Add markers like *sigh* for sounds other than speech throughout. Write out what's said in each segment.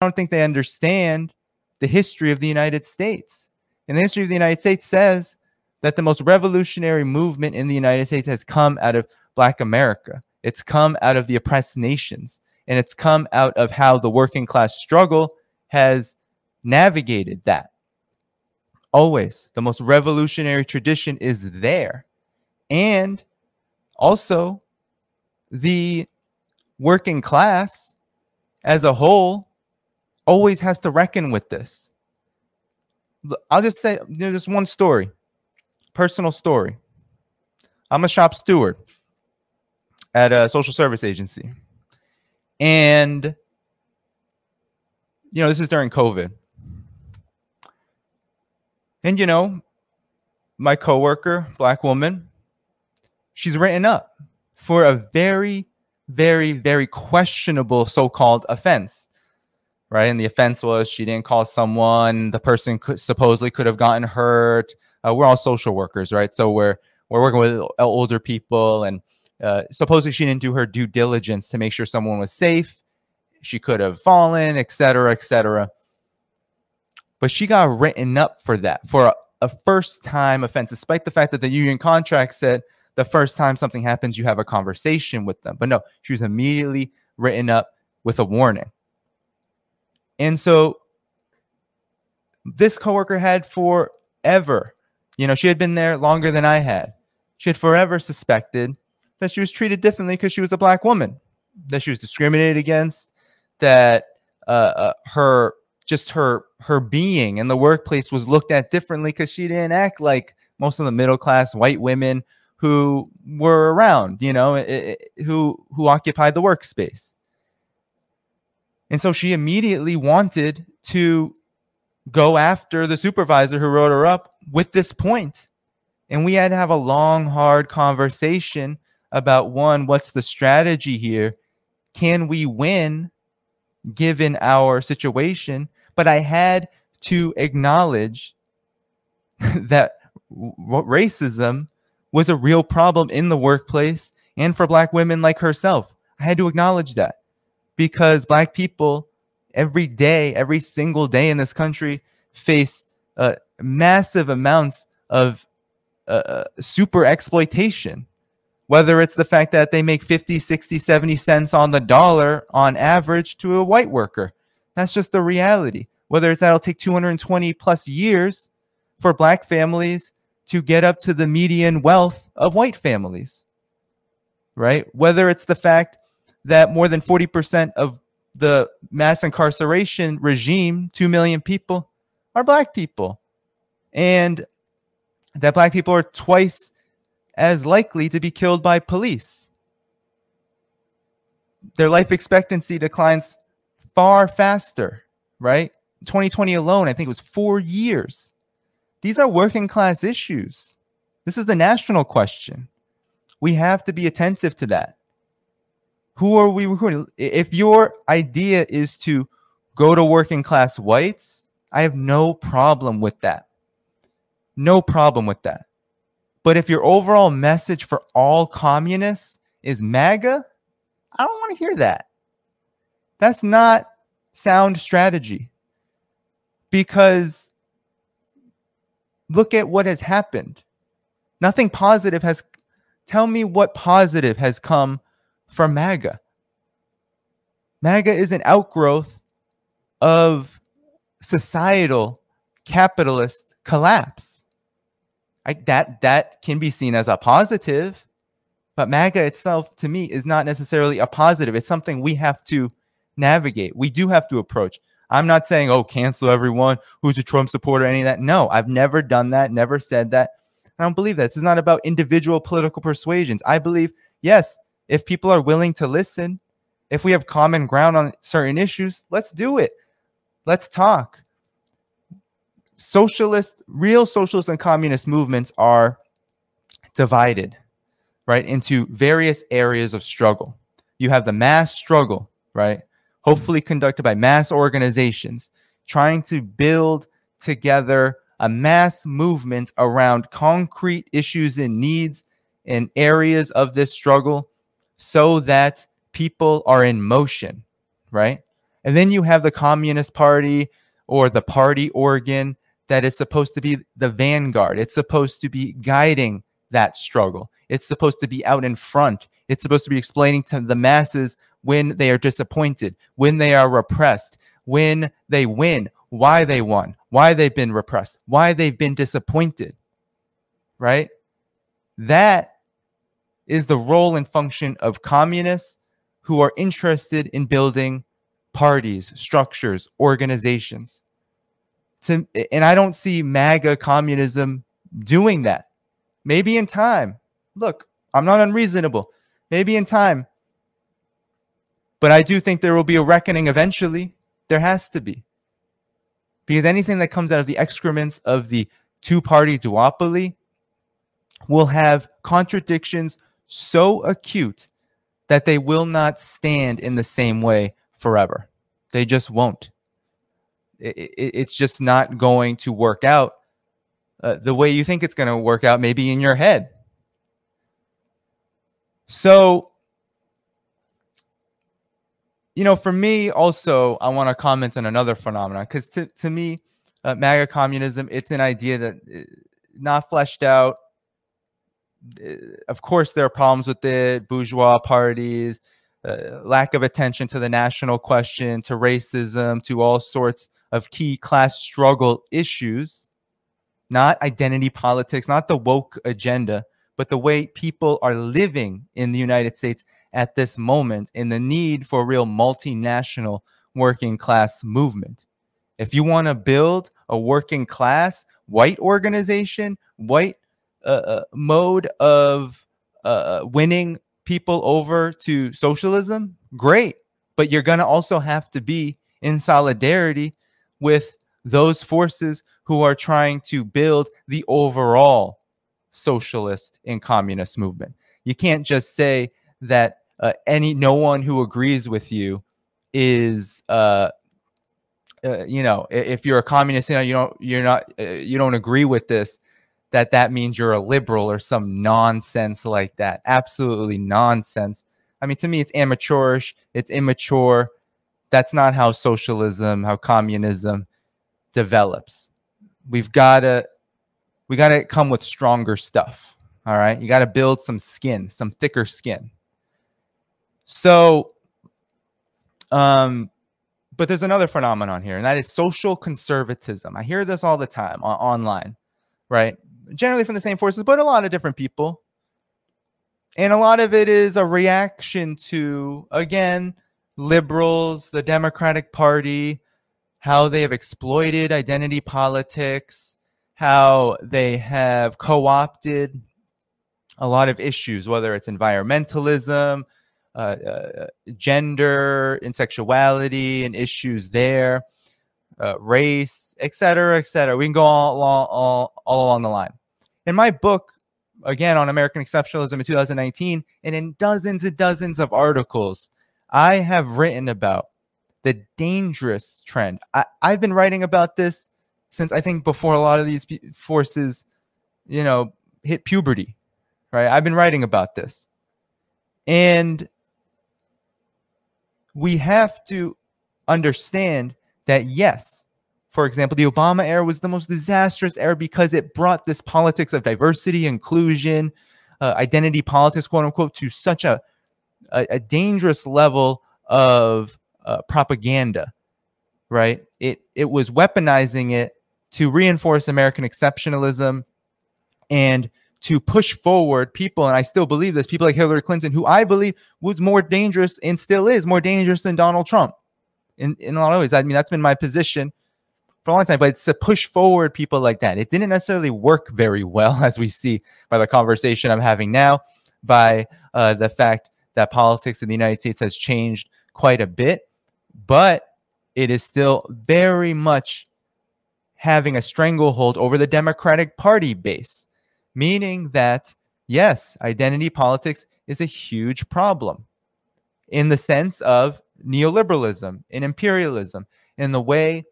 don't think they understand the history of the United States. And the history of the United States says that the most revolutionary movement in the United States has come out of Black America. It's come out of the oppressed nations, and it's come out of how the working class struggle has navigated that. Always, the most revolutionary tradition is there. And also, the working class as a whole always has to reckon with this. I'll just say there's one story, personal story. I'm a shop steward at a social service agency. And, you know, this is during COVID. And, you know, my coworker, black woman, she's written up for a very, very, very questionable so called offense. Right. And the offense was she didn't call someone, the person could supposedly could have gotten hurt. Uh, we're all social workers, right? So we're we're working with older people and uh, supposedly she didn't do her due diligence to make sure someone was safe. She could have fallen, etc., etc. But she got written up for that for a, a first time offense, despite the fact that the union contract said the first time something happens, you have a conversation with them. But no, she was immediately written up with a warning. And so this coworker had forever, you know, she had been there longer than I had. She had forever suspected that she was treated differently because she was a black woman, that she was discriminated against, that uh, uh, her just her her being in the workplace was looked at differently because she didn't act like most of the middle class white women who were around, you know, it, it, who who occupied the workspace. And so she immediately wanted to go after the supervisor who wrote her up with this point. And we had to have a long, hard conversation about one, what's the strategy here? Can we win given our situation? But I had to acknowledge *laughs* that racism was a real problem in the workplace and for black women like herself. I had to acknowledge that because black people every day, every single day in this country face uh, massive amounts of uh, uh super exploitation whether it's the fact that they make 50, 60, 70 cents on the dollar on average to a white worker. That's just the reality. Whether it's that'll take 220 plus years for black families to get up to the median wealth of white families, right? Whether it's the fact that more than 40% of the mass incarceration regime, 2 million people, are black people. And that black people are twice as likely to be killed by police. Their life expectancy declines far faster, right? 2020 alone, I think it was four years. These are working class issues. This is the national question. We have to be attentive to that. Who are we recruiting? If your idea is to go to working class whites, I have no problem with that. No problem with that. But if your overall message for all communists is MAGA, I don't want to hear that. That's not sound strategy. Because look at what has happened. Nothing positive has tell me what positive has come from MAGA. MAGA is an outgrowth of societal capitalist collapse. That that can be seen as a positive, but MAGA itself, to me, is not necessarily a positive. It's something we have to navigate. We do have to approach. I'm not saying, oh, cancel everyone who's a Trump supporter, any of that. No, I've never done that, never said that. I don't believe that. This is not about individual political persuasions. I believe, yes, if people are willing to listen, if we have common ground on certain issues, let's do it. Let's talk socialist, real socialist and communist movements are divided, right, into various areas of struggle. You have the mass struggle, right, hopefully conducted by mass organizations trying to build together a mass movement around concrete issues and needs and areas of this struggle so that people are in motion, right? And then you have the Communist Party or the party organ that is supposed to be the vanguard. It's supposed to be guiding that struggle. It's supposed to be out in front. It's supposed to be explaining to the masses when they are disappointed, when they are repressed, when they win, why they won, why they've been repressed, why they've been disappointed. Right? That is the role and function of communists who are interested in building parties, structures, organizations. To, and I don't see MAGA communism doing that. Maybe in time. Look, I'm not unreasonable. Maybe in time. But I do think there will be a reckoning eventually. There has to be. Because anything that comes out of the excrements of the two party duopoly will have contradictions so acute that they will not stand in the same way forever. They just won't. It, it, it's just not going to work out uh, the way you think it's going to work out, maybe in your head. So, you know, for me, also, I want to comment on another phenomenon because to, to me, uh, MAGA communism, it's an idea that uh, not fleshed out. Uh, of course, there are problems with it, bourgeois parties, uh, lack of attention to the national question, to racism, to all sorts of key class struggle issues, not identity politics, not the woke agenda, but the way people are living in the United States at this moment in the need for a real multinational working class movement. If you want to build a working class white organization, white uh, mode of uh, uh, winning people over to socialism, great. But you're going to also have to be in solidarity with those forces who are trying to build the overall socialist and communist movement. You can't just say that uh, any no one who agrees with you is uh, uh, you know if you're a communist you know you don't you're not uh, you don't agree with this that that means you're a liberal or some nonsense like that. Absolutely nonsense. I mean, to me, it's amateurish, it's immature. That's not how socialism, how communism develops. We've got to we got to come with stronger stuff. All right? You got to build some skin, some thicker skin. So um but there's another phenomenon here and that is social conservatism. I hear this all the time on- online, right? Generally from the same forces, but a lot of different people. And a lot of it is a reaction to, again, liberals, the Democratic Party, how they have exploited identity politics, how they have co opted a lot of issues, whether it's environmentalism, uh, uh, gender and sexuality, and issues there, uh, race, et cetera, et cetera. We can go all, all, all, all along the line in my book, again on American exceptionalism in 2019, and in dozens and dozens of articles, I have written about the dangerous trend. I, I've been writing about this since I think before a lot of these forces, you know, hit puberty, right? I've been writing about this. And we have to understand that, yes, for example, the Obama era was the most disastrous era because it brought this politics of diversity, inclusion, uh, identity politics, quote unquote, to such a, a, a dangerous level of uh, propaganda, right? It, it was weaponizing it to reinforce American exceptionalism and to push forward people, and I still believe this, people like Hillary Clinton, who I believe was more dangerous and still is more dangerous than Donald Trump in, in a lot of ways. I mean, that's been my position for a long time, but it's to push forward people like that. It didn't necessarily work very well, *laughs* as we see by the conversation I'm having now, by uh, the fact that politics in the United States has changed quite a bit, but it is still very much having a stranglehold over the Democratic Party base, meaning that, yes, identity politics is a huge problem in the sense of neoliberalism and imperialism, in the way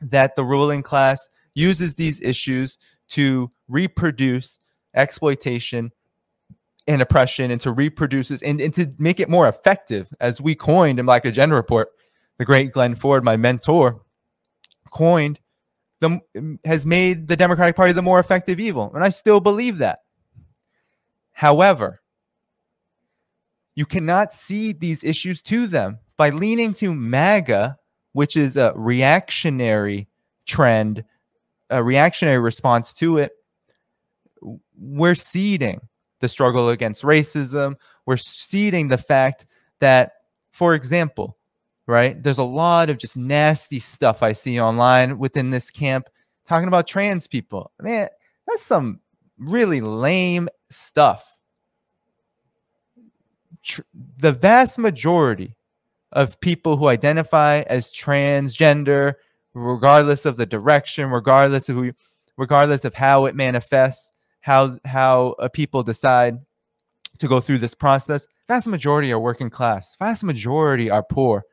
that the ruling class uses these issues to reproduce exploitation and oppression and to reproduce this and, and to make it more effective, as we coined in Black Agenda Report, the great Glen Ford, my mentor, coined, the, has made the Democratic Party the more effective evil. And I still believe that. However, you cannot see these issues to them by leaning to MAGA, which is a reactionary trend, a reactionary response to it. We're ceding the struggle against racism. We're ceding the fact that, for example, right, there's a lot of just nasty stuff I see online within this camp talking about trans people. Man, that's some really lame stuff. Tr- the vast majority of people who identify as transgender, regardless of the direction, regardless of who, regardless of how it manifests, how how uh, people decide to go through this process. Vast majority are working class. Vast majority are poor.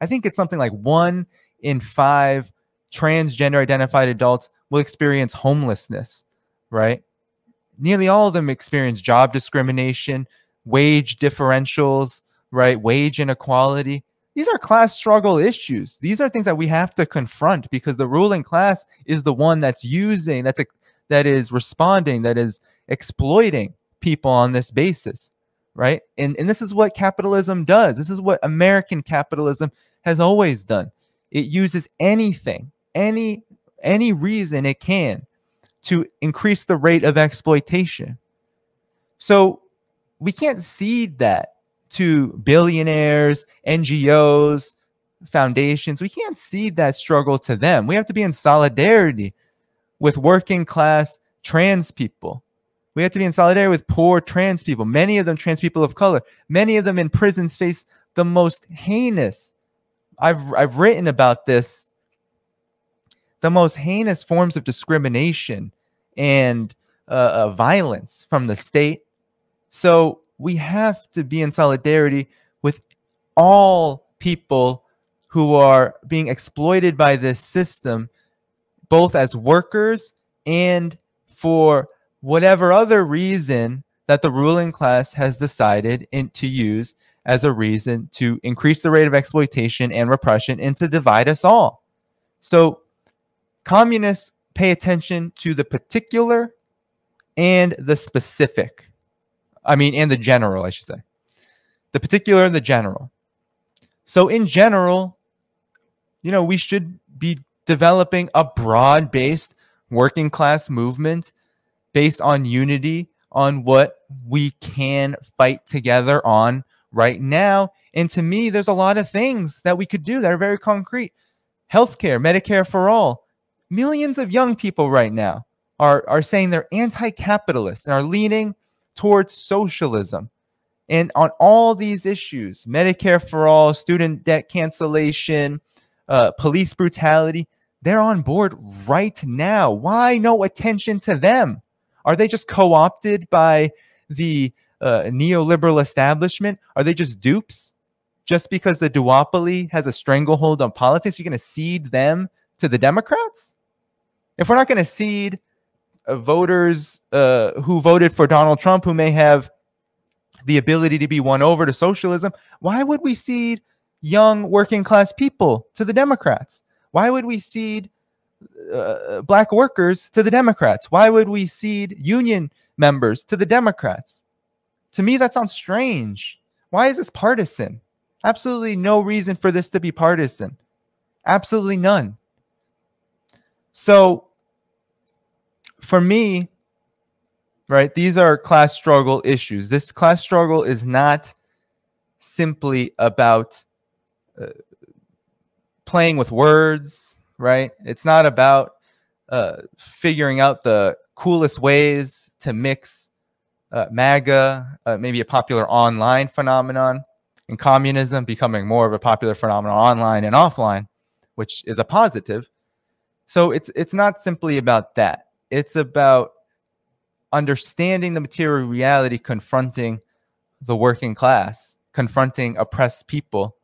I think it's something like one in five transgender identified adults will experience homelessness, right? Nearly all of them experience job discrimination, wage differentials, right? Wage inequality. These are class struggle issues. These are things that we have to confront because the ruling class is the one that's using, that's that is responding, that is exploiting people on this basis, right? And, and this is what capitalism does. This is what American capitalism has always done. It uses anything, any any reason it can to increase the rate of exploitation. So we can't cede that to billionaires, NGOs, foundations. We can't cede that struggle to them. We have to be in solidarity with working class trans people. We have to be in solidarity with poor trans people, many of them trans people of color. Many of them in prisons face the most heinous. I've, I've written about this the most heinous forms of discrimination and uh, uh, violence from the state. So we have to be in solidarity with all people who are being exploited by this system both as workers and for whatever other reason that the ruling class has decided in, to use as a reason to increase the rate of exploitation and repression and to divide us all. So communists pay attention to the particular and the specific. I mean, and the general, I should say. The particular and the general. So, in general, you know, we should be developing a broad based working class movement based on unity on what we can fight together on right now. And to me, there's a lot of things that we could do that are very concrete. Healthcare, Medicare for all. Millions of young people right now are, are saying they're anti capitalist and are leaning towards socialism. And on all these issues Medicare for all, student debt cancellation, uh, police brutality they're on board right now. Why no attention to them? Are they just co opted by the uh, neoliberal establishment? Are they just dupes? Just because the duopoly has a stranglehold on politics, you're going to cede them to the Democrats? If we're not going to cede voters uh, who voted for Donald Trump, who may have the ability to be won over to socialism, why would we cede young working class people to the Democrats? Why would we cede uh, black workers to the Democrats? Why would we cede union members to the Democrats? To me, that sounds strange. Why is this partisan? Absolutely no reason for this to be partisan. Absolutely none. So, for me, right, these are class struggle issues. This class struggle is not simply about uh, playing with words, right? It's not about uh, figuring out the coolest ways to mix uh, MAGA, uh, maybe a popular online phenomenon, and communism becoming more of a popular phenomenon online and offline, which is a positive. So it's it's not simply about that. It's about understanding the material reality confronting the working class, confronting oppressed people